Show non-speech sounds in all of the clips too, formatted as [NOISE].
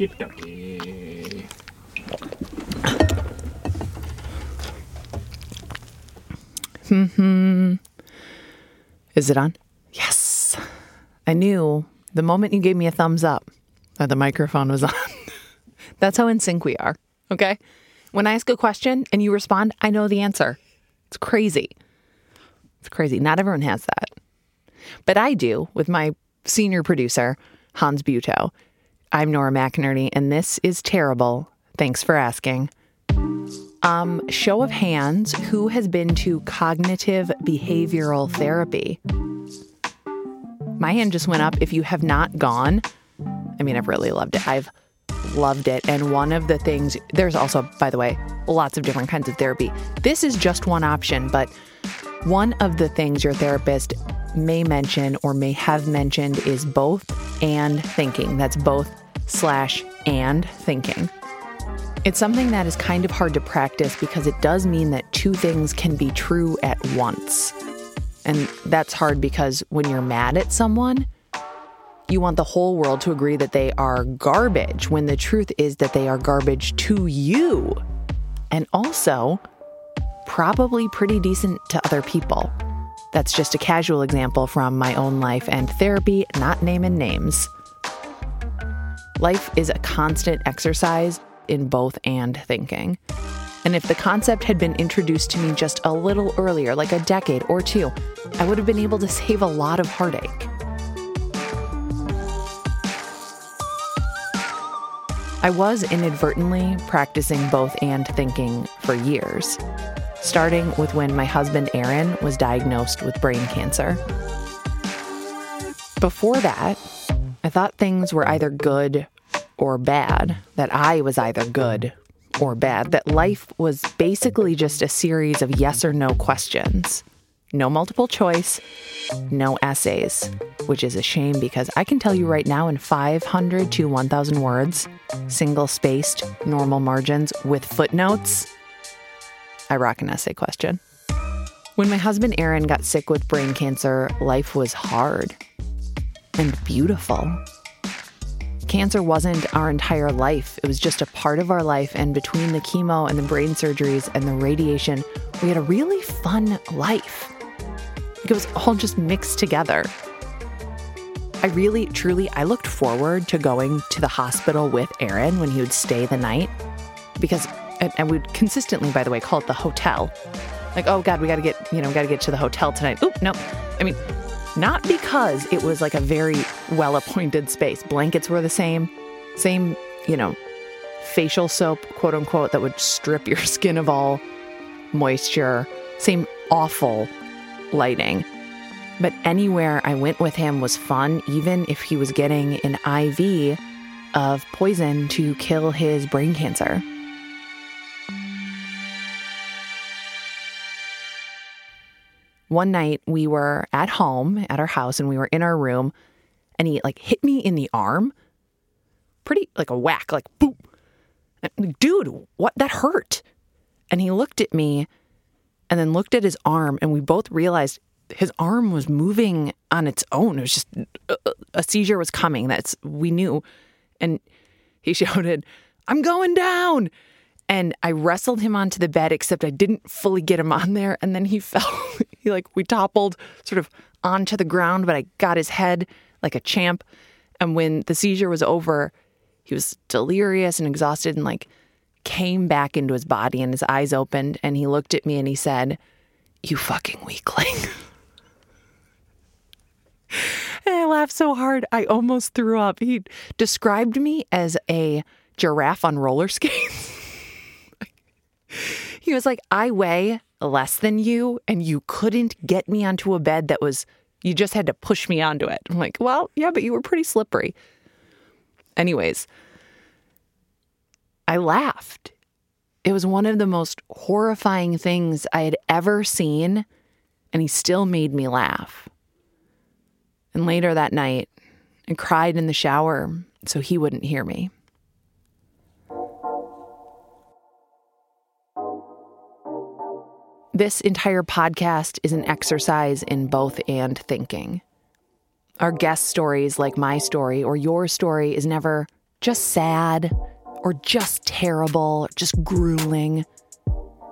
Okie dokie. Is it on? Yes. I knew the moment you gave me a thumbs up that the microphone was [LAUGHS] on. That's how in sync we are. Okay. When I ask a question and you respond, I know the answer. It's crazy. It's crazy. Not everyone has that. But I do with my senior producer, Hans Buetow. I'm Nora McInerny, and this is terrible. Thanks for asking. Um, show of hands, who has been to cognitive behavioral therapy? My hand just went up. If you have not gone, I mean, I've really loved it. I've loved it. And one of the things, there's also, by the way, lots of different kinds of therapy. This is just one option, but one of the things your therapist may mention or may have mentioned is both and thinking. That's both slash and thinking. It's something that is kind of hard to practice because it does mean that two things can be true at once. And that's hard because when you're mad at someone, you want the whole world to agree that they are garbage when the truth is that they are garbage to you. And also, probably pretty decent to other people. That's just a casual example from my own life and therapy, not naming names. Life is a constant exercise in both and thinking. And if the concept had been introduced to me just a little earlier, like a decade or two, I would have been able to save a lot of heartache. I was inadvertently practicing both and thinking for years, starting with when my husband Aaron was diagnosed with brain cancer. Before that, I thought things were either good or bad, that I was either good or bad, that life was basically just a series of yes or no questions. No multiple choice, no essays, which is a shame because I can tell you right now in 500 to 1,000 words, single spaced, normal margins with footnotes, I rock an essay question. When my husband Aaron got sick with brain cancer, life was hard and beautiful. Cancer wasn't our entire life, it was just a part of our life. And between the chemo and the brain surgeries and the radiation, we had a really fun life. It was all just mixed together. I really, truly, I looked forward to going to the hospital with Aaron when he would stay the night because, and, we'd consistently, by the way, call it the hotel. Like, oh God, we got to get, you know, we got to get to the hotel tonight. Oop, no. I mean, not because it was like a very well appointed space. Blankets were the same, same, you know, facial soap, quote unquote, that would strip your [LAUGHS] skin of all moisture, same awful lighting. But anywhere I went with him was fun, even if he was getting an IV of poison to kill his brain cancer. One night we were at home at our house and we were in our room and he like hit me in the arm. Pretty like a whack, like boom. Like, Dude, what that hurt. And he looked at me and then looked at his arm and we both realized his arm was moving on its own. It was just uh, a seizure was coming. That's we knew. And he [LAUGHS] shouted, "I'm going down." And I wrestled him onto the bed except I didn't fully get him on there and then he [LAUGHS] fell. he like we toppled sort of onto the ground, but I got his head like a champ. And when the seizure was over, he was delirious and exhausted and like came back into his body and his eyes opened and he looked at me and he said, You fucking weakling. [LAUGHS] and I laughed so hard I almost threw up. He described me as a giraffe on roller skates. [LAUGHS] he was like, I weigh less than you, and you couldn't get me onto a bed that was, you just had to push me onto it. I'm like, well, yeah, but you were pretty slippery. Anyways, I laughed. It was one of the most horrifying things I had ever seen, and he still made me laugh. And later that night, I cried in the shower so he wouldn't hear me. This entire podcast is an exercise in both and thinking. Our guest stories, like my story or your story, is never just sad or just terrible, just grueling.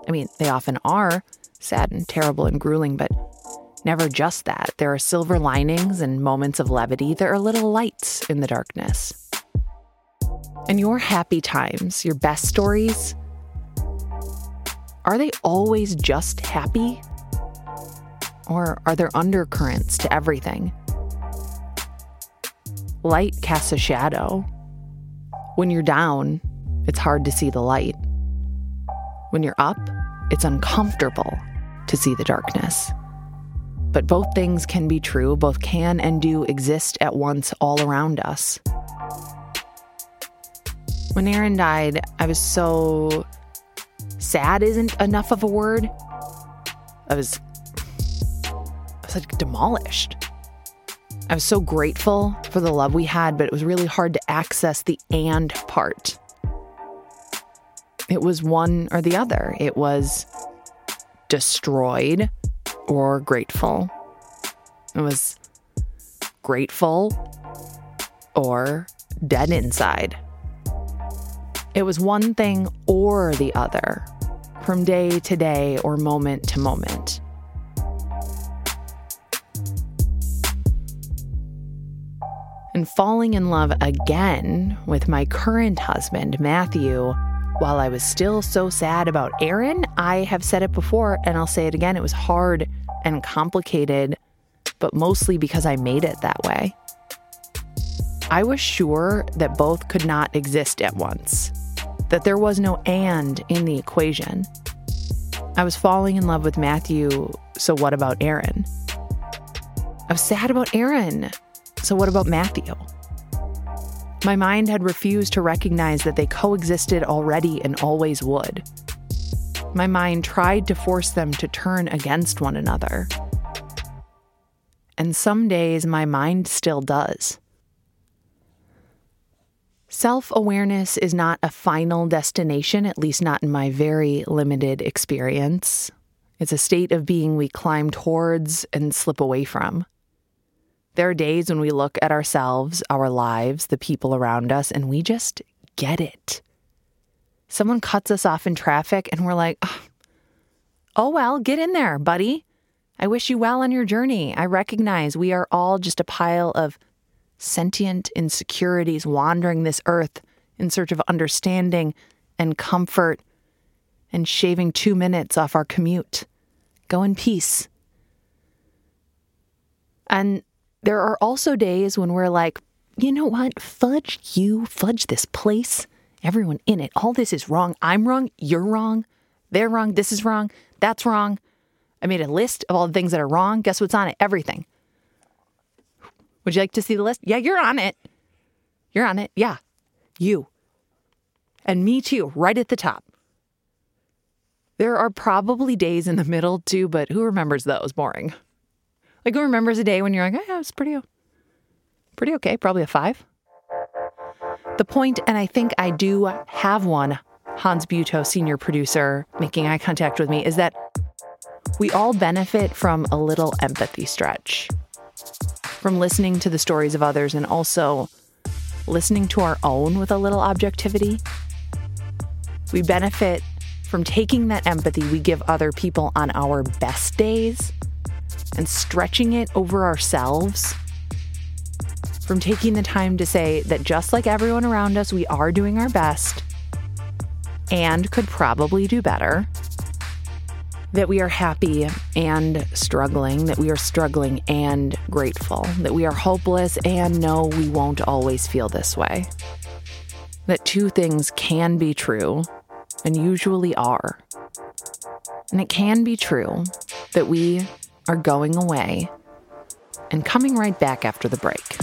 I mean, they often are sad and terrible and grueling, but never just that. There are silver linings and moments of levity. There are little lights in the darkness. And your happy times, your best stories, are they always just happy? Or are there undercurrents to everything? Light casts a shadow. When you're down, it's hard to see the light. When you're up, it's uncomfortable to see the darkness. But both things can be true, both can and do exist at once all around us. When Aaron died, I was so sad isn't enough of a word. I was I was like demolished. I was so grateful for the love we had, but it was really hard to access the and part. It was one or the other. It was destroyed or grateful. It was grateful or dead inside. It was one thing or the other, from day to day or moment to moment. And falling in love again with my current husband, Matthew, while I was still so sad about Aaron, I have said it before and I'll say it again. It was hard and complicated, but mostly because I made it that way. I was sure that both could not exist at once, that there was no and in the equation. I was falling in love with Matthew, so what about Aaron? I was sad about Aaron, so what about Matthew? My mind had refused to recognize that they coexisted already and always would. My mind tried to force them to turn against one another. And some days my mind still does. Self awareness is not a final destination, at least not in my very limited experience. It's a state of being we climb towards and slip away from. There are days when we look at ourselves, our lives, the people around us, and we just get it. Someone cuts us off in traffic, and we're like, oh, well, get in there, buddy. I wish you well on your journey. I recognize we are all just a pile of sentient insecurities wandering this earth in search of understanding and comfort and shaving two minutes off our commute. Go in peace. And there are also days when we're like, you know what? Fudge you, fudge this place, everyone in it. All this is wrong. I'm wrong. You're wrong. They're wrong. This is wrong. That's wrong. I made a list of all the things that are wrong. Guess what's on it? Everything. Would you like to see the list? Yeah, you're on it. You're on it. Yeah. You. And me too, right at the top. There are probably days in the middle too, but who remembers those? Boring. Like who remembers a day when you're like, oh, yeah, it's pretty, pretty okay, probably a five. The point, and I think I do have one, Hans Buetow, senior producer, making eye contact with me, is that we all benefit from a little empathy stretch, from listening to the stories of others and also listening to our own with a little objectivity. We benefit from taking that empathy we give other people on our best days and stretching it over ourselves. From taking the time to say that just like everyone around us, we are doing our best and could probably do better. That we are happy and struggling, that we are struggling and grateful, that we are hopeless and no, we won't always feel this way. That two things can be true and usually are. And it can be true that we are going away and coming right back after the break.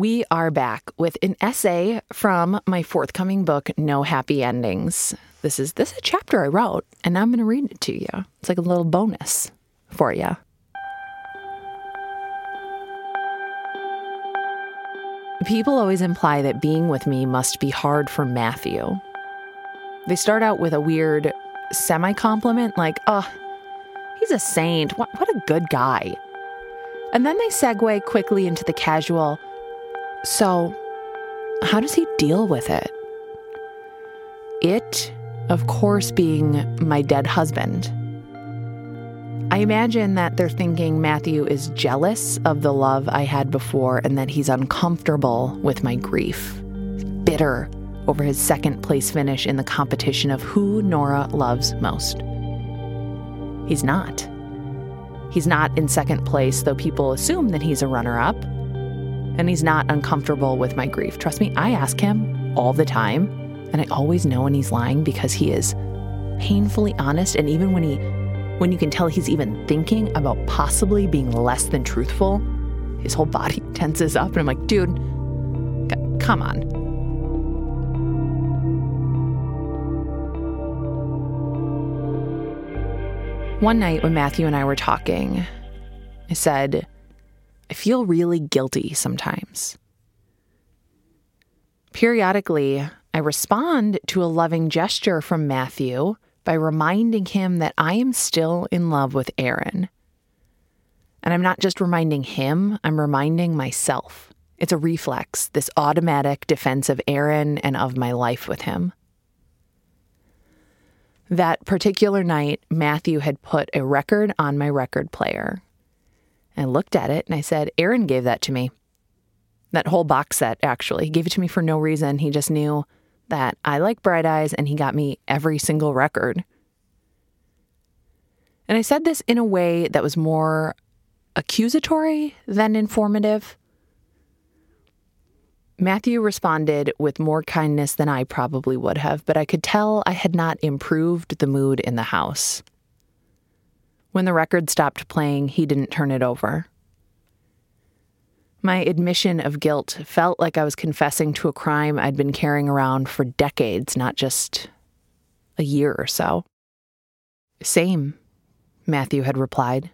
We are back with an essay from my forthcoming book, No Happy Endings. This is this is a chapter I wrote, and I'm going to read it to you. It's like a little bonus for you. People always imply that being with me must be hard for Matthew. They start out with a weird semi compliment, like, oh, he's a saint. What, what a good guy. And then they segue quickly into the casual, so how does he deal with it? It, of course, being my dead husband. I imagine that they're thinking Matthew is jealous of the love I had before and that he's uncomfortable with my grief, bitter over his second place finish in the competition of who Nora loves most. He's not. He's not in second place, though people assume that he's a runner up. And he's not uncomfortable with my grief. Trust me, I ask him all the time, and I always know when he's lying because he is painfully honest. And even when he when you can tell he's even thinking about possibly being less than truthful, his whole body [LAUGHS] tenses up. And I'm like, dude, come on. One night when Matthew and I were talking, I said, I feel really guilty sometimes. Periodically, I respond to a loving gesture from Matthew by reminding him that I am still in love with Aaron. And I'm not just reminding him, I'm reminding myself. It's a reflex, this automatic defense of Aaron and of my life with him. That particular night, Matthew had put a record on my record player. I looked at it and I said, Aaron gave that to me. That whole box set, actually. He gave it to me for no reason. He just knew that I like Bright Eyes and he got me every single record. And I said this in a way that was more accusatory than informative. Matthew responded with more kindness than I probably would have, but I could tell I had not improved the mood in the house. When the record stopped playing, he didn't turn it over. My admission of guilt felt like I was confessing to a crime I'd been carrying around for decades, not just a year or so. Same, Matthew had replied.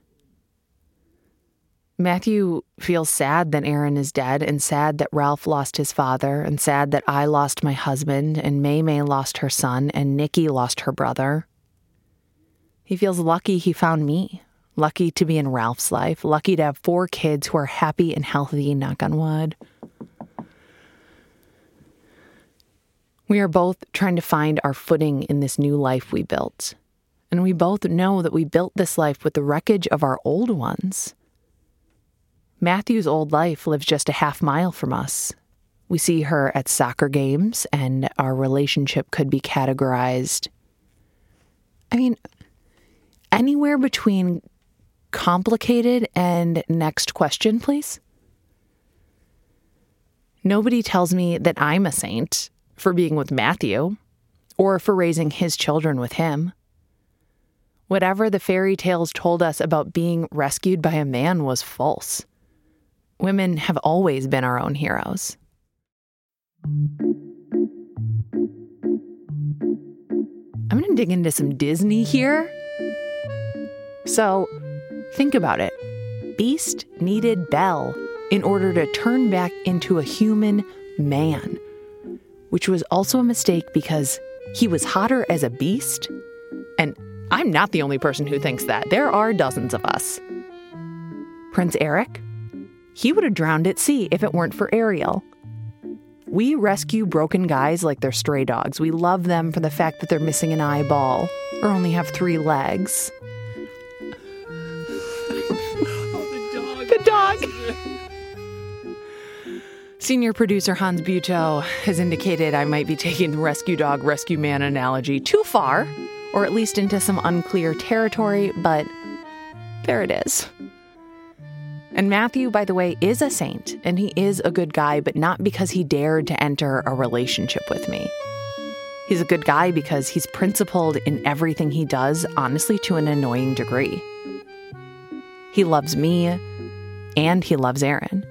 Matthew feels sad that Aaron is dead, and sad that Ralph lost his father, and sad that I lost my husband, and May May lost her son, and Nikki lost her brother. He feels lucky he found me, lucky to be in Ralph's life, lucky to have four kids who are happy and healthy, knock on wood. We are both trying to find our footing in this new life we built. And we both know that we built this life with the wreckage of our old ones. Matthew's old life lives just a half mile from us. We see her at soccer games, and our relationship could be categorized. I mean, anywhere between complicated and next question, please? Nobody tells me that I'm a saint for being with Matthew or for raising his children with him. Whatever the fairy tales told us about being rescued by a man was false. Women have always been our own heroes. I'm going to dig into some Disney here. So, think about it. Beast needed Belle in order to turn back into a human man, which was also a mistake because he was hotter as a beast. And I'm not the only person who thinks that. There are dozens of us. Prince Eric, he would have drowned at sea if it weren't for Ariel. We rescue broken guys like they're stray dogs. We love them for the fact that they're missing an eyeball or only have three legs. Senior producer Hans Buetow has indicated I might be taking the rescue dog, rescue man analogy too far, or at least into some unclear territory, but there it is. And Matthew, by the way, is a saint and he is a good guy, but not because he dared to enter a relationship with me. He's a good guy because he's principled in everything he does, honestly, to an annoying degree. He loves me and he loves Aaron.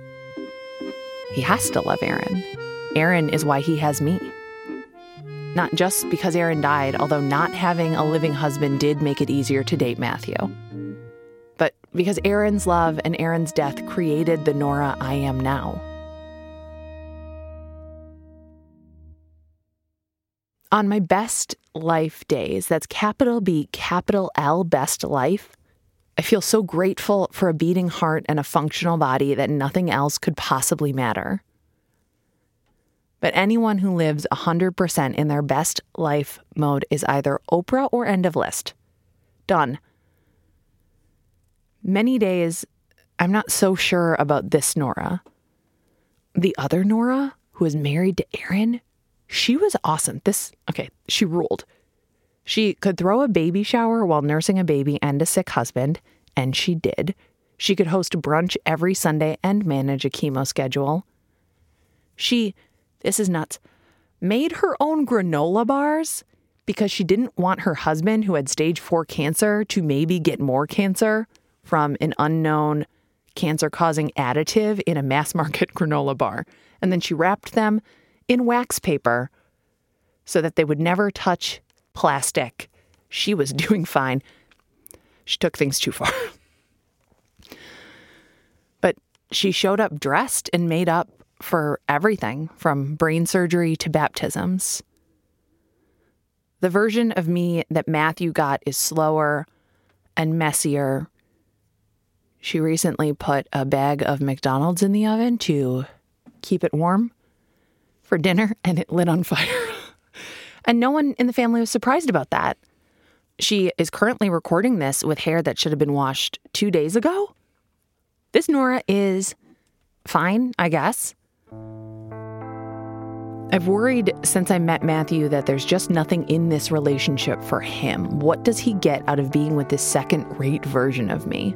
He has to love Aaron. Aaron is why he has me. Not just because Aaron died, although not having a living husband did make it easier to date Matthew, but because Aaron's love and Aaron's death created the Nora I am now. On my best life days, that's capital B, capital L, best life, I feel so grateful for a beating heart and a functional body that nothing else could possibly matter. But anyone who lives 100% in their best life mode is either Oprah or end of list. Done. Many days, I'm not so sure about this Nora. The other Nora, who is married to Aaron, she was awesome. This, okay, she ruled. She could throw a baby shower while nursing a baby and a sick husband, and she did. She could host brunch every Sunday and manage a chemo schedule. She, this is nuts, made her own granola bars because she didn't want her husband, who had stage four cancer, to maybe get more cancer from an unknown cancer causing additive in a mass market [LAUGHS] granola bar. And then she wrapped them in wax paper so that they would never touch plastic. She was [LAUGHS] doing fine. She took things too far. but she showed up dressed and made up for everything from brain surgery to baptisms. The version of me that Matthew got is slower and messier. She recently put a bag of McDonald's in the oven to keep it warm for dinner and it lit on fire. [LAUGHS] and no one in the family was surprised about that. She is currently recording this with hair that should have been washed two days ago. This Nora is fine, I guess. I've worried since I met Matthew that there's just nothing in this relationship for him. What does he get out of being with this second rate version of me?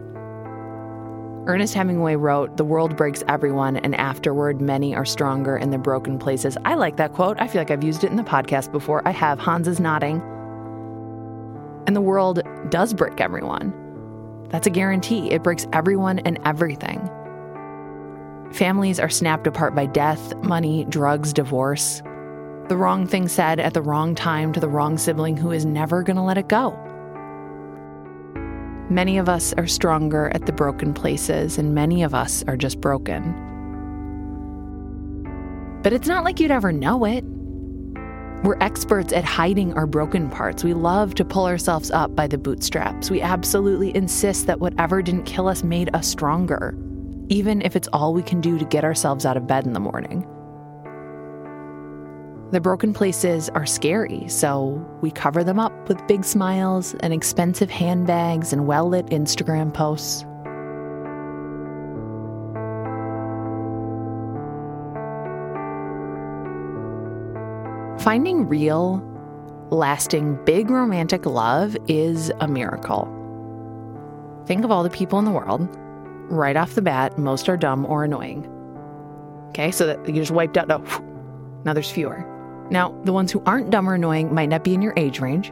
Ernest Hemingway wrote, The world breaks everyone, and afterward, many are stronger in the broken places. I like that quote. I feel like I've used it in the podcast before. I have. Hans is nodding. And the world does break everyone. That's a guarantee. It breaks everyone and everything. Families are snapped apart by death, money, drugs, divorce. The wrong thing said at the wrong time to the wrong sibling who is never going to let it go. Many of us are stronger at the broken places, and many of us are just broken. But it's not like you'd ever know it. We're experts at hiding our broken parts. We love to pull ourselves up by the bootstraps. We absolutely insist that whatever didn't kill us made us stronger, even if it's all we can do to get ourselves out of bed in the morning. The broken places are scary, so we cover them up with big smiles and expensive handbags and well lit Instagram posts. Finding real, lasting, big romantic love is a miracle. Think of all the people in the world. Right off the bat, most are dumb or annoying. Okay, so that you just wiped out. No, now there's fewer. Now, the ones who aren't dumb or annoying might not be in your age range,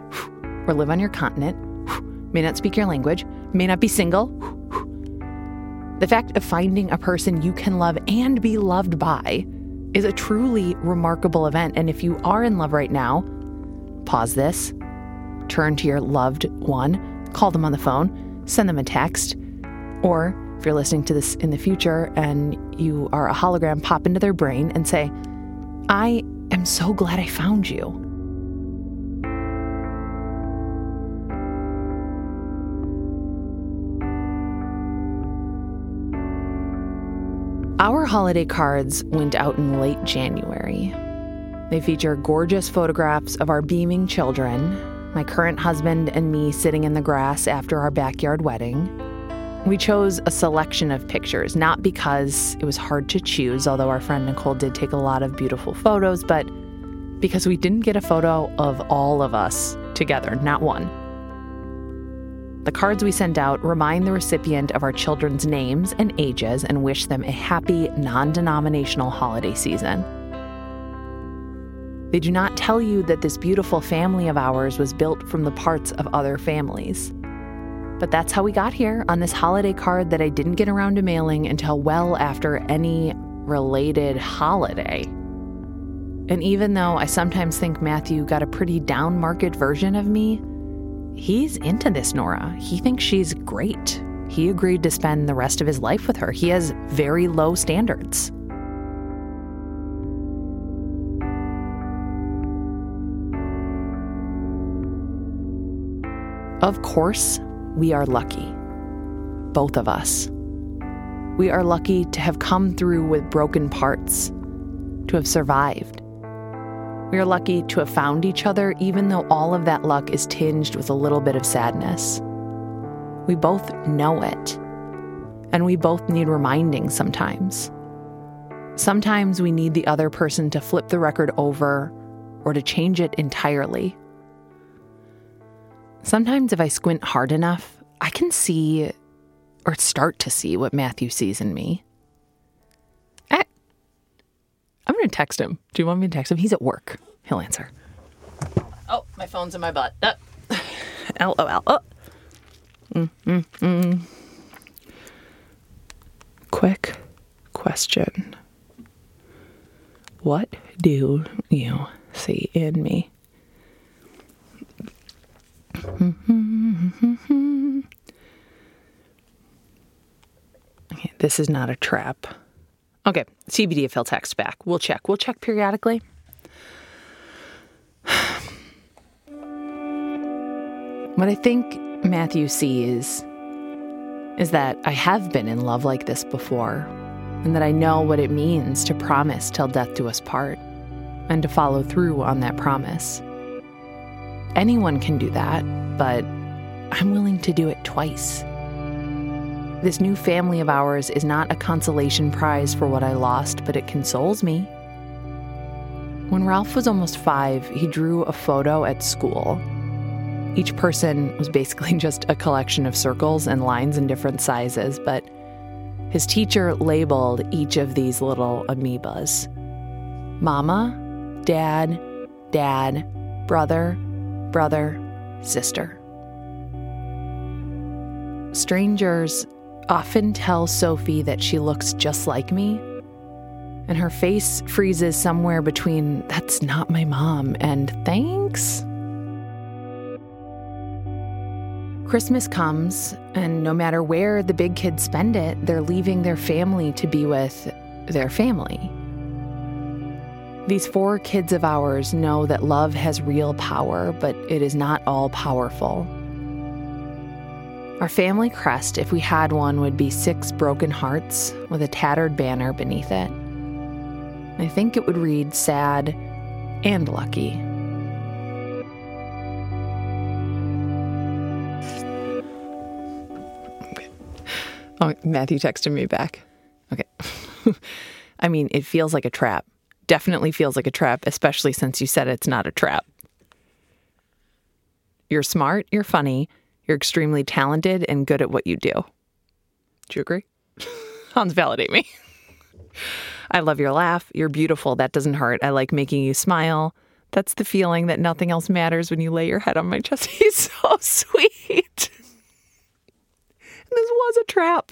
or live on your continent, may not speak your language, may not be single. The fact of finding a person you can love and be loved by is a truly remarkable event. And if you are in love right now, pause this, turn to your loved one, call them on the phone, send them a text, or if you're listening to this in the future and you are a hologram, pop into their brain and say, I am so glad I found you. Our holiday cards went out in late January. They feature gorgeous photographs of our beaming children, my current husband and me sitting in the grass after our backyard wedding. We chose a selection of pictures, not because it was hard to choose, although our friend Nicole did take a lot of beautiful photos, but because we didn't get a photo of all of us together, not one. The cards we send out remind the recipient of our children's names and ages and wish them a happy, non denominational holiday season. They do not tell you that this beautiful family of ours was built from the parts of other families. But that's how we got here on this holiday card that I didn't get around to mailing until well after any related holiday. And even though I sometimes think Matthew got a pretty down market version of me, he's into this Nora. He thinks she's great. He agreed to spend the rest of his life with her. He has very low standards. Of course, we are lucky. Both of us. We are lucky to have come through with broken parts, to have survived. We are lucky to have found each other, even though all of that luck is tinged with a little bit of sadness. We both know it, and we both need reminding sometimes. Sometimes we need the other person to flip the record over or to change it entirely. Sometimes, if I squint hard enough, I can see or start to see what Matthew sees in me. I, I'm going to text him. Do you want me to text him? He's at work. He'll answer. Oh, my phone's in my butt. Uh, LOL. Oh. Mm, mm, mm. Quick question. What do you see in me? [LAUGHS] Okay, this is not a trap. Okay, CBD he'll text back. We'll check. We'll check periodically. [SIGHS] what I think Matthew sees is that I have been in love like this before, and that I know what it means to promise till death do us part, and to follow through on that promise. Anyone can do that, but I'm willing to do it twice. This new family of ours is not a consolation prize for what I lost, but it consoles me. When Ralph was almost five, he drew a photo at school. Each person was basically [LAUGHS] just a collection of circles and lines in different sizes, but his teacher labeled each of these little amoebas Mama, Dad, Dad, Brother, Brother, Sister. Strangers often tell Sophie that she looks just like me, and her face freezes somewhere between that's not my mom and thanks. Christmas comes, and no matter where the big kids spend it, they're leaving their family to be with their family. These four kids of ours know that love has real power, but it is not all powerful. Our family crest, if we had one, would be six broken hearts with a tattered banner beneath it. I think it would read sad and lucky. Oh, Matthew texted me back. Okay. [LAUGHS] I mean, it feels like a trap definitely feels like a trap, especially since you said it's not a trap. You're smart, you're funny, you're extremely talented and good at what you do. Do you agree? [LAUGHS] Hans, validate me. I love your laugh. You're beautiful. That doesn't hurt. I like making you smile. That's the feeling that nothing else matters when you lay your head on my chest. [LAUGHS] He's so sweet. this was a trap.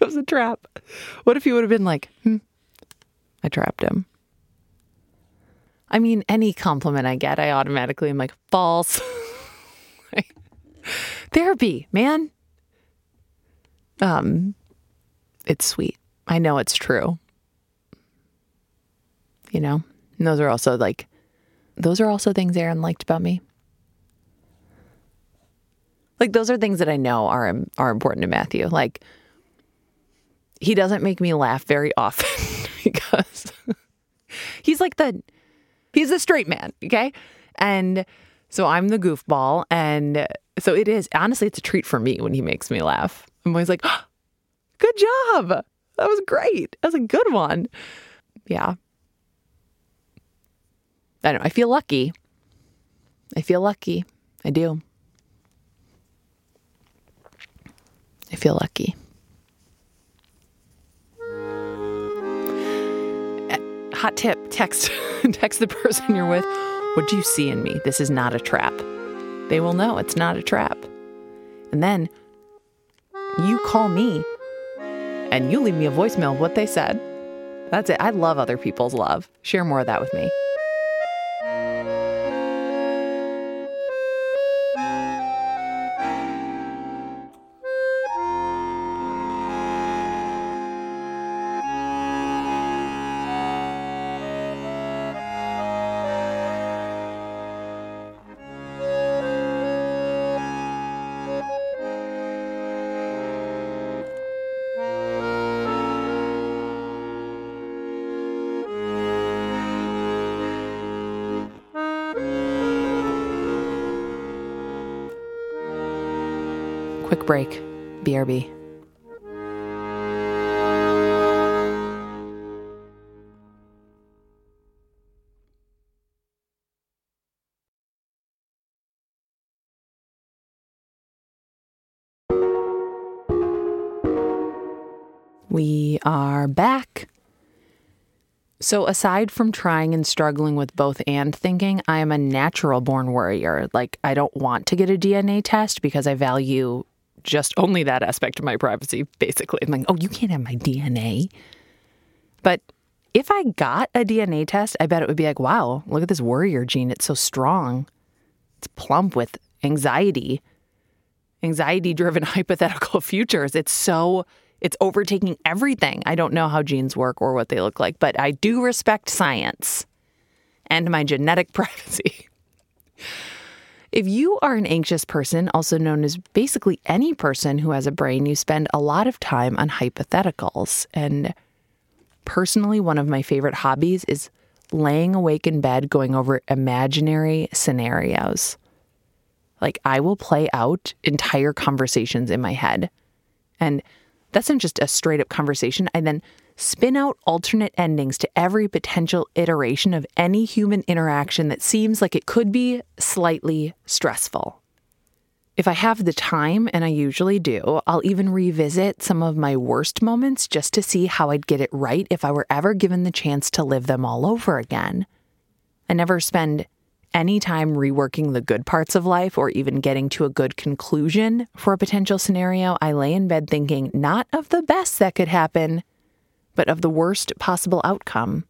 It was a trap. What if he would have been like, hmm, I trapped him? I mean, any compliment I get, I automatically am like, false. [LAUGHS] Therapy, man. Um, it's sweet. I know it's true. You know, and those are also like, those are also things Aaron liked about me. Like those are things that I know are are important to Matthew. Like he doesn't make me laugh very often [LAUGHS] because [LAUGHS] he's like the He's a straight man, okay? And so I'm the goofball. And so it is, honestly, it's a treat for me when he makes me laugh. I'm always like, oh, good job. That was great. That was a good one. Yeah. I don't know. I feel lucky. I feel lucky. I do. I feel lucky. Hot tip text [LAUGHS] text the person you're with what do you see in me this is not a trap they will know it's not a trap and then you call me and you leave me a voicemail of what they said That's it. I love other people's love. Share more of that with me. Break. BRB. We are back. So, aside from trying and struggling with both and thinking, I am a natural born worrier. Like, I don't want to get a DNA test because I value just only that aspect of my privacy, basically. I'm like, oh, you can't have my DNA. But if I got a DNA test, I bet it would be like, wow, look at this warrior gene. It's so strong. It's plump with anxiety, anxiety driven [LAUGHS] hypothetical futures. It's so it's overtaking everything. I don't know how genes work or what they look like, but I do respect science and my genetic [LAUGHS] privacy. If you are an anxious person, also known as basically any person who has a brain, you spend a lot of time on hypotheticals. And personally, one of my favorite hobbies is laying awake in bed going over imaginary scenarios. Like, I will play out entire conversations in my head. And that's not just a straight up conversation. I then spin out alternate endings to every potential iteration of any human interaction that seems like it could be slightly stressful. If I have the time, and I usually do, I'll even revisit some of my worst moments just to see how I'd get it right if I were ever given the chance to live them all over again. I never spend any time reworking the good parts of life or even getting to a good conclusion for a potential scenario, I lay in bed thinking not of the best that could happen, but of the worst possible outcome.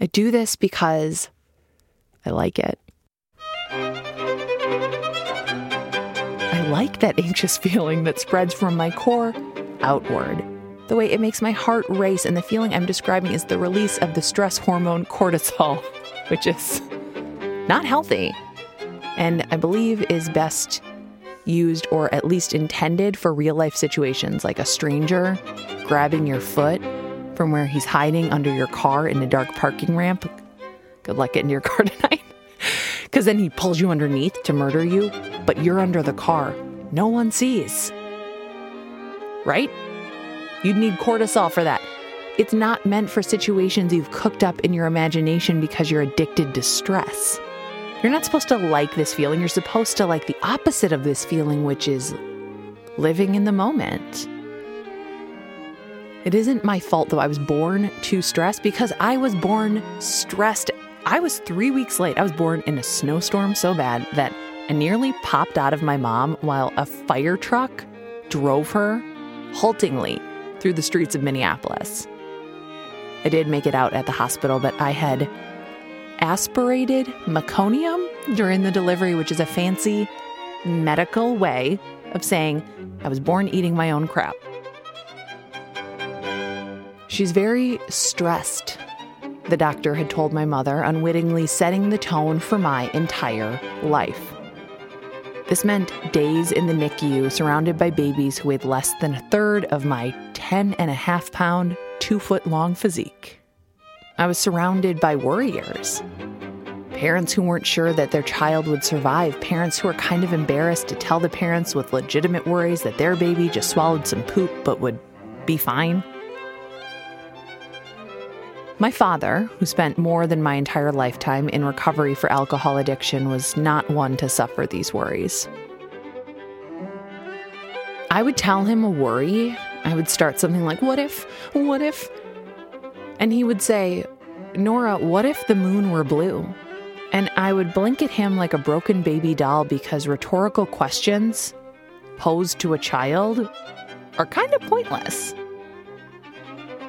I do this because I like it. I like that anxious [LAUGHS] feeling that spreads from my core outward. The way it makes my heart race, and the feeling I'm describing is the release of the stress hormone cortisol, [LAUGHS] which is not healthy, and I believe is best used or at least intended for real life situations like a stranger grabbing your foot from where he's hiding under your car in a dark parking ramp. Good luck getting to your [LAUGHS] car tonight. Because then he pulls you underneath to murder you, but you're under the car. No one sees. Right? You'd need cortisol for that. It's not meant for situations you've cooked up in your imagination because you're addicted to stress. You're not supposed to like this feeling. You're supposed to like the opposite of this feeling, which is living in the moment. It isn't my fault, though. I was born too stressed because I was born stressed. I was three weeks late. I was born in a snowstorm so bad that I nearly popped out of my mom while a fire truck drove her haltingly through the streets of Minneapolis. I did make it out at the hospital, but I had aspirated meconium during the delivery, which is a fancy medical way of saying I was born eating my own crap. She's very stressed, the doctor had told my mother, unwittingly setting the tone for my entire life. This meant days in the NICU surrounded by babies who weighed less than a third of my 10 and a half pound, two foot long physique. I was surrounded by worriers. Parents who weren't sure that their child would survive, parents who were kind of embarrassed to tell the parents with legitimate worries that their baby just swallowed some poop but would be fine. My father, who spent more than my entire lifetime in recovery for alcohol addiction, was not one to suffer these worries. I would tell him a worry. I would start something like, What if? What if? And he would say, Nora, what if the moon were blue? And I would blink at him like a broken baby doll because rhetorical questions posed to a child are kind of pointless.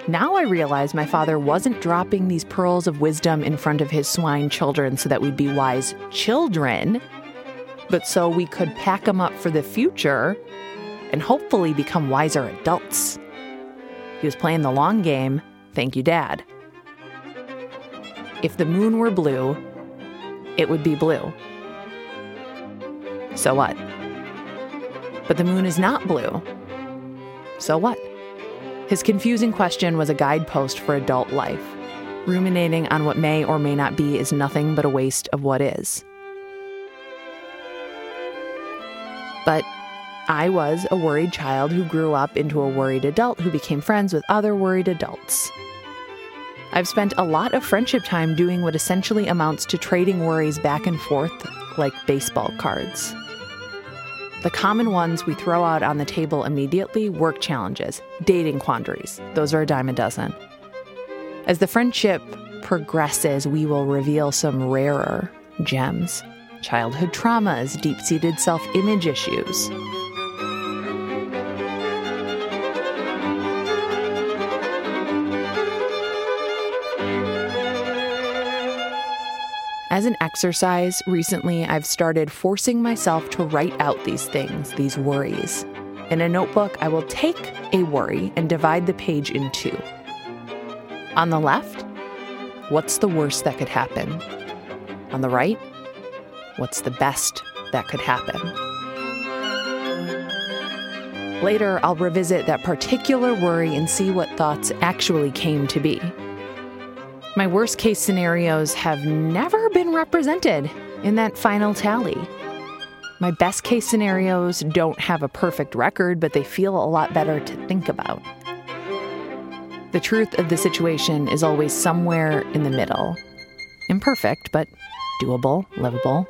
Now I realize my father wasn't dropping these pearls of wisdom in front of his swine children so that we'd be wise children, but so we could pack them up for the future and hopefully become wiser adults. He was playing the long game. Thank you, Dad. If the moon were blue, it would be blue. So what? But the moon is not blue. So what? His confusing question was a guidepost for adult life. Ruminating on what may or may not be is nothing but a waste of what is. But I was a worried child who grew up into a worried adult who became friends with other worried adults. I've spent a lot of friendship time doing what essentially amounts to trading worries back and forth like baseball cards. The common ones we throw out on the table immediately work challenges, dating quandaries. Those are a dime a dozen. As the friendship progresses, we will reveal some rarer gems childhood traumas, deep seated self image issues. As an exercise, recently I've started forcing myself to write out these things, these worries. In a notebook, I will take a worry and divide the page in two. On the left, what's the worst that could happen? On the right, what's the best that could happen? Later, I'll revisit that particular worry and see what thoughts actually came to be. My worst case scenarios have never been represented in that final tally. My best case scenarios don't have a perfect record, but they feel a lot better to think about. The truth of the situation is always somewhere in the middle. Imperfect, but doable, livable.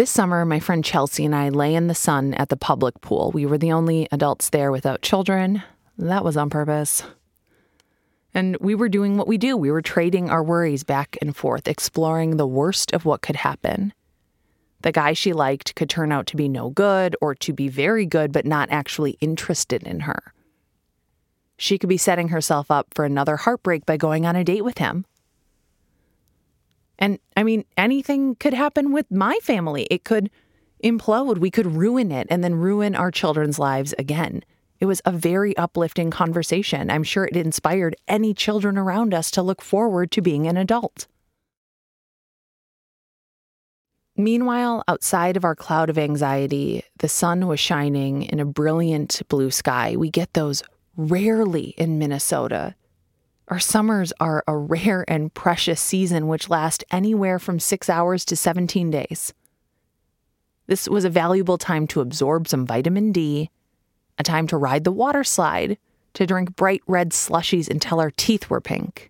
This summer, my friend Chelsea and I lay in the sun at the public pool. We were the only adults there without children. That was on purpose. And we were doing what we do. We were trading our worries back and forth, exploring the worst of what could happen. The guy she liked could turn out to be no good or to be very good, but not actually interested in her. She could be setting herself up for another heartbreak by going on a date with him. And I mean, anything could happen with my family. It could implode. We could ruin it and then ruin our children's lives again. It was a very uplifting conversation. I'm sure it inspired any children around us to look forward to being an adult. Meanwhile, outside of our cloud of anxiety, the sun was shining in a brilliant blue sky. We get those rarely in Minnesota. Our summers are a rare and precious season which last anywhere from six hours to 17 days. This was a valuable time to absorb some vitamin D, a time to ride the water slide, to drink bright red slushies until our teeth were pink.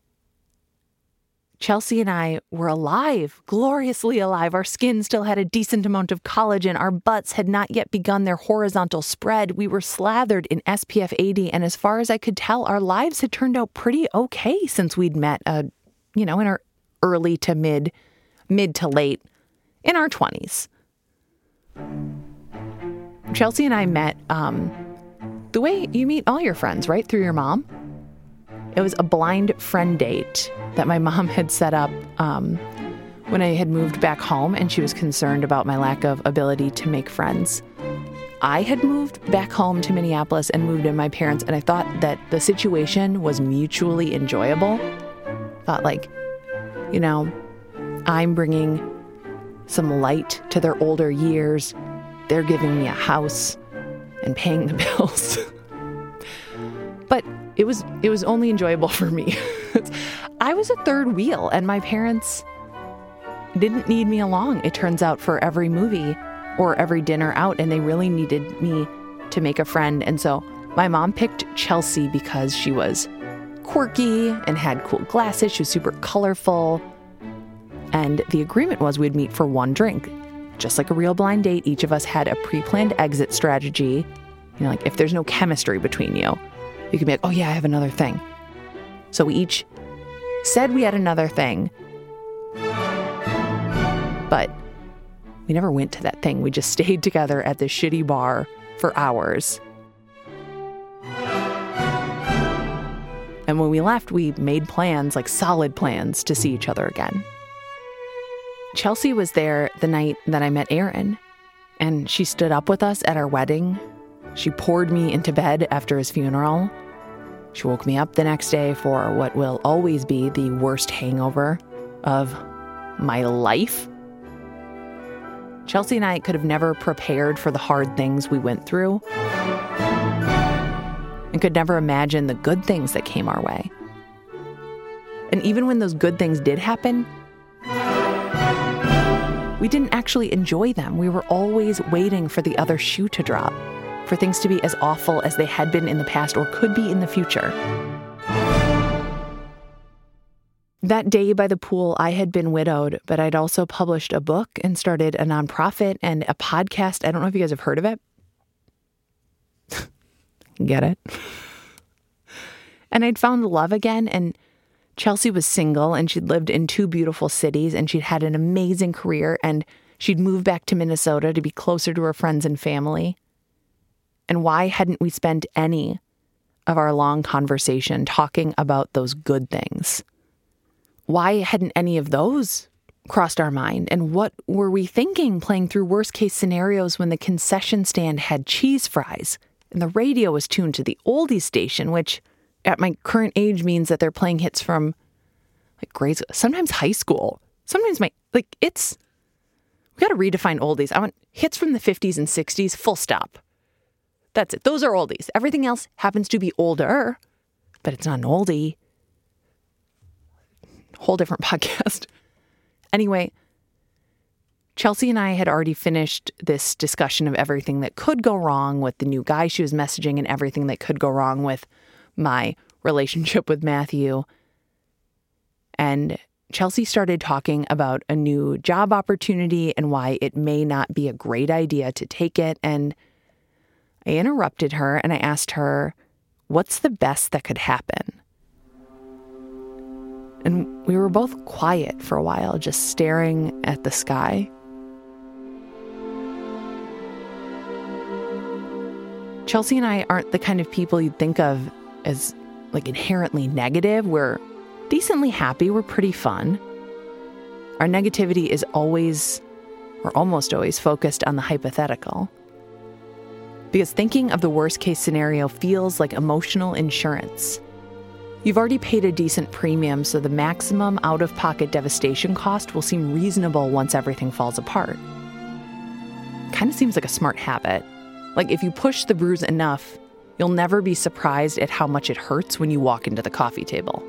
Chelsea and I were alive, gloriously alive. Our skin still had a decent amount of collagen. Our butts had not yet begun their horizontal spread. We were slathered in SPF 80, and as far as I could tell, our lives had turned out pretty okay since we'd met, uh, you know, in our early to mid, mid to late, in our 20s. Chelsea and I met um, the way you meet all your friends, right? Through your mom. It was a blind friend date that my mom had set up um, when I had moved back home and she was concerned about my lack of ability to make friends. I had moved back home to Minneapolis and moved in my parents, and I thought that the situation was mutually enjoyable. Thought, like, you know, I'm bringing some light to their older years. They're giving me a house and paying the [LAUGHS] bills. but it was it was only enjoyable [LAUGHS] for me. I was a third wheel and my parents didn't need me along, it turns out, for every movie or every dinner out, and they really needed me to make a friend. And so my mom picked Chelsea because she was quirky and had cool glasses. She was super colorful. And the agreement was we'd meet for one drink. Just like a real blind date, each of us had a pre planned exit strategy. You know, like if there's no chemistry between you, you can be like, oh, yeah, I have another thing. So we each said we had another thing, but We never went to that thing. We just [LAUGHS] stayed together at this shitty bar for hours. And when we left, we made plans, like solid plans, to see each other again. Chelsea was there the night that I met Aaron, and she stood up with us at our wedding. She poured me into bed after his funeral. She woke me up the next day for what will always be the worst hangover of my life. Chelsea and I could have never prepared for the hard things we went through and could never imagine the good things that came our way. And even when those good things did happen, we didn't actually enjoy them. We were always waiting for the other shoe to drop, for things to be as awful as they had been in the past or could be in the future. That day by the pool, I had been widowed, but I'd also published a book and started a nonprofit and a podcast. I don't know if you guys have heard of it. [LAUGHS] Get it? And I'd found love again, and Chelsea was single and she'd lived in two beautiful cities and she'd had an amazing career and she'd moved back to Minnesota to be closer to her friends and family. And why hadn't we spent any of our long conversation talking about those good things? Why hadn't any of those crossed our mind? And what were we thinking playing through worst case scenarios when the concession stand had cheese fries and the radio was tuned to the oldies station, which at my current age means that they're playing hits from like grade school, sometimes high school. Sometimes my like it's we got to redefine oldies. I want hits from the 50s and 60s, full stop. That's it. Those are oldies. Everything else happens to be older, but it's not an oldie whole different [LAUGHS] podcast. Anyway, Chelsea and I had already finished this discussion of everything that could go wrong with the new guy she was messaging and everything that could go wrong with my relationship with Matthew. And Chelsea started talking about a new job opportunity and why it may not be a great idea to take it. And I interrupted her and I asked her, What's the best that could happen? And we were both quiet for a while, just staring at the sky. Chelsea and I aren't the kind of people you'd think of as like inherently negative. We're decently happy, we're pretty fun. Our negativity is always, or almost always, focused on the hypothetical. Because thinking of the worst case scenario feels like emotional insurance. You've already paid a decent premium, so the maximum out of pocket devastation cost will seem reasonable once everything falls apart. Kind of seems like a smart habit. Like if you push the bruise enough, you'll never be surprised at how much it hurts when you walk into the coffee table.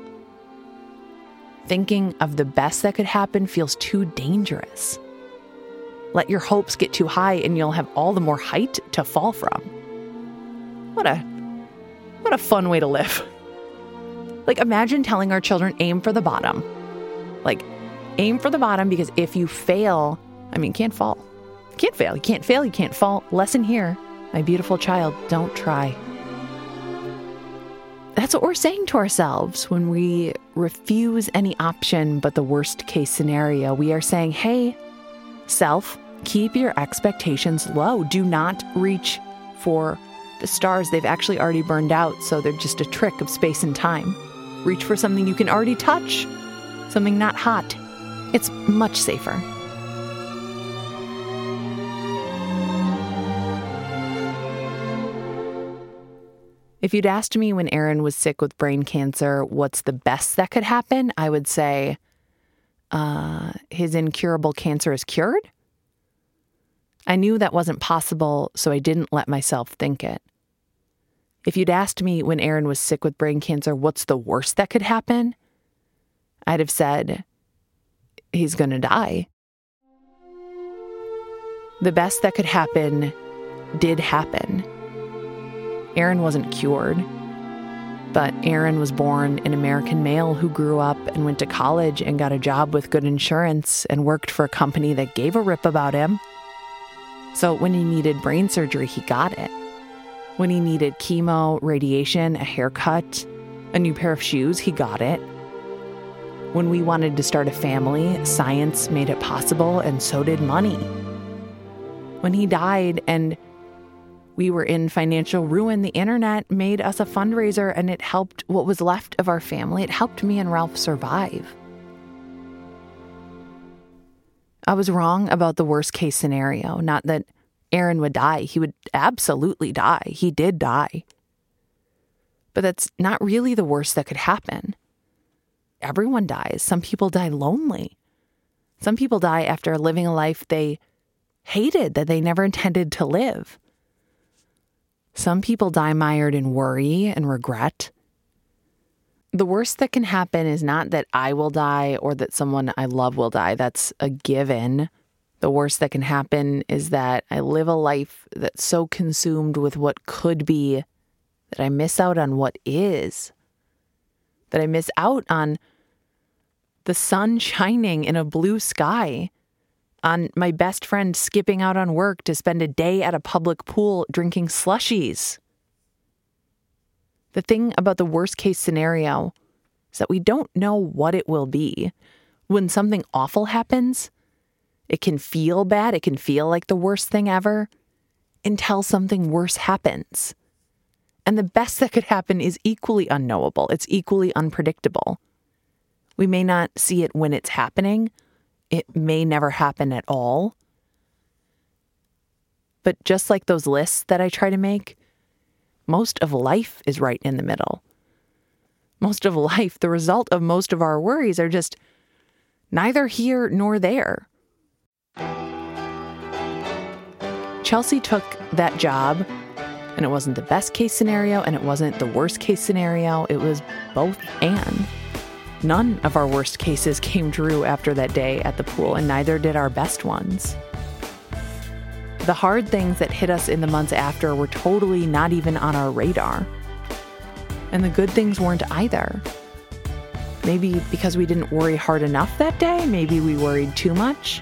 Thinking of the best that could happen feels too dangerous. Let your hopes get too high and you'll have all the more height to fall from. What a what a fun way to live. Like, imagine telling our children, aim for the bottom. Like, aim for the bottom because if you fail, I mean, can't fall. Can't fail. You can't fail. You can't fall. Lesson here, my beautiful child, don't try. That's what we're saying to ourselves when we refuse any option but the worst case scenario. We are saying, hey, self, keep your expectations low. Do not reach for the stars. They've actually already burned out, so they're just a trick of space and time. Reach for something you can already touch, something not hot. It's much safer. If you'd asked me when Aaron was sick with brain cancer, what's the best that could happen? I would say uh, his incurable cancer is cured. I knew that wasn't possible, so I didn't let myself think it. If you'd asked me when Aaron was sick with brain cancer, what's the worst that could happen? I'd have said, he's going to die. The best that could happen did happen. Aaron wasn't cured, but Aaron was born an American male who grew up and went to college and got a job with good insurance and worked for a company that gave a rip about him. So when he needed brain surgery, he got it. When he needed chemo, radiation, a haircut, a new pair of shoes, he got it. When we wanted to start a family, science made it possible, and so did money. When he died and we were in financial ruin, the internet made us a fundraiser and it helped what was left of our family. It helped me and Ralph survive. I was wrong about the worst case scenario, not that Aaron would die. He would absolutely die. He did die. But that's not really the worst that could happen. Everyone dies. Some people die lonely. Some people die after living a life they hated that they never intended to live. Some people die mired in worry and regret. The worst that can happen is not that I will die or that someone I love will die. That's a given. The worst that can happen is that I live a life that's so consumed with what could be that I miss out on what is. That I miss out on the sun [LAUGHS] shining in a blue sky, on my best friend skipping out on work to spend a day at a public pool drinking slushies. The thing about the worst case scenario is that we don't know what it will be. When something awful happens, it can feel bad, it can feel like the worst thing ever until something worse happens. And the best that could happen is equally unknowable, it's equally unpredictable. We may not see it when it's happening, it may never happen at all. But just like those lists that I try to make, most of life is right in the middle. Most of life, the result of most of our worries are just neither here nor there. Chelsea took that job, and it wasn't the best case scenario, and it wasn't the worst case scenario. It was both and. None of our worst cases [LAUGHS] came true after that day at the pool, and neither did our best ones. The hard things that hit us in the months after were totally not even on our radar. And the good things weren't either. Maybe because we didn't worry hard enough that day, maybe we worried too much.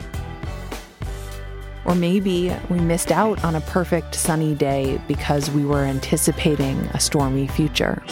Or maybe we missed out on a perfect sunny day because we were anticipating a stormy future.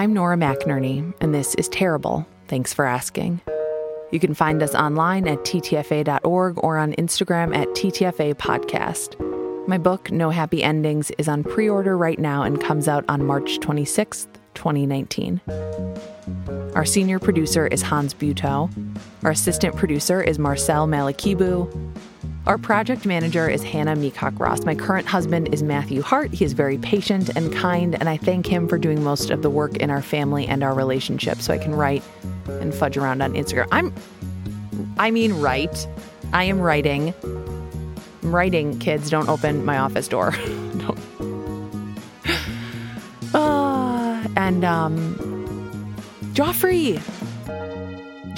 I'm Nora McInerny, and this is Terrible. Thanks for asking. You can find us online at ttfa.org or on Instagram at ttfa podcast. My book, No Happy Endings, is on pre order right now and comes out on March 26th, 2019. Our senior producer is Hans Buetow. Our assistant producer is Marcel Malekebu. Our project manager is Hannah Meacock Ross. My current husband is Matthew Hart. He is very patient and kind, and I thank him for doing most of the work in our family and our relationship so I can write and fudge around on Instagram. I'm, I mean, write. I am writing. I'm writing, kids. Don't open my office door. [LAUGHS] no. Uh, and, um, Joffrey.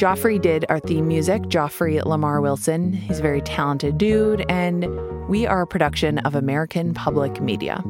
Joffrey did our theme music, Joffrey Lamar Wilson. He's a very talented dude, and we are a production of American Public Media.